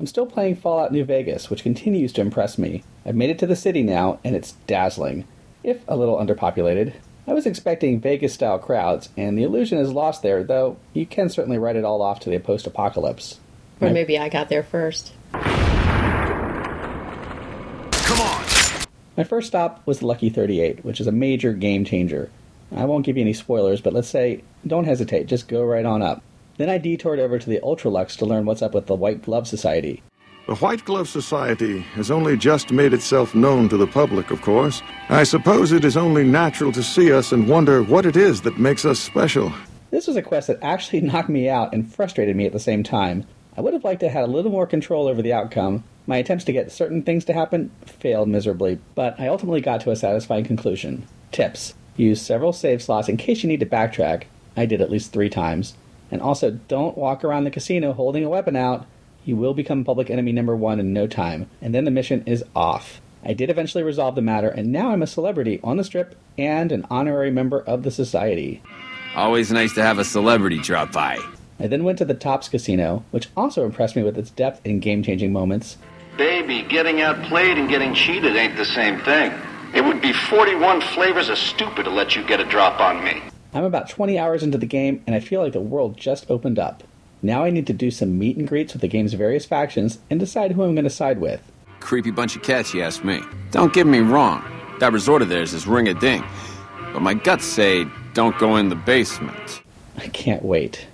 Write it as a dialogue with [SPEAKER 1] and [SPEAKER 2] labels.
[SPEAKER 1] I'm still playing Fallout New Vegas, which continues to impress me. I've made it to the city now, and it's dazzling, if a little underpopulated. I was expecting Vegas style crowds, and the illusion is lost there, though you can certainly write it all off to the post apocalypse.
[SPEAKER 2] Or maybe I got there first.
[SPEAKER 3] Come on!
[SPEAKER 1] My first stop was Lucky 38, which is a major game changer. I won't give you any spoilers, but let's say don't hesitate, just go right on up. Then I detoured over to the Ultra-Luxe to learn what's up with the White Glove Society.
[SPEAKER 4] The White Glove Society has only just made itself known to the public, of course. I suppose it is only natural to see us and wonder what it is that makes us special.
[SPEAKER 1] This was a quest that actually knocked me out and frustrated me at the same time. I would have liked to have had a little more control over the outcome. My attempts to get certain things to happen failed miserably, but I ultimately got to a satisfying conclusion. Tips Use several save slots in case you need to backtrack. I did at least three times. And also, don't walk around the casino holding a weapon out. You will become public enemy number one in no time, and then the mission is off. I did eventually resolve the matter, and now I'm a celebrity on the strip and an honorary member of the society.
[SPEAKER 3] Always nice to have a celebrity drop by.
[SPEAKER 1] I then went to the Tops Casino, which also impressed me with its depth and game changing moments.
[SPEAKER 5] Baby, getting outplayed and getting cheated ain't the same thing. It would be 41 flavors of stupid to let you get a drop on me.
[SPEAKER 1] I'm about 20 hours into the game, and I feel like the world just opened up. Now I need to do some meet and greets with the game's various factions and decide who I'm going to side with.
[SPEAKER 3] Creepy bunch of cats, you ask me. Don't get me wrong, that resort of theirs is ring a ding. But my guts say don't go in the basement.
[SPEAKER 1] I can't wait.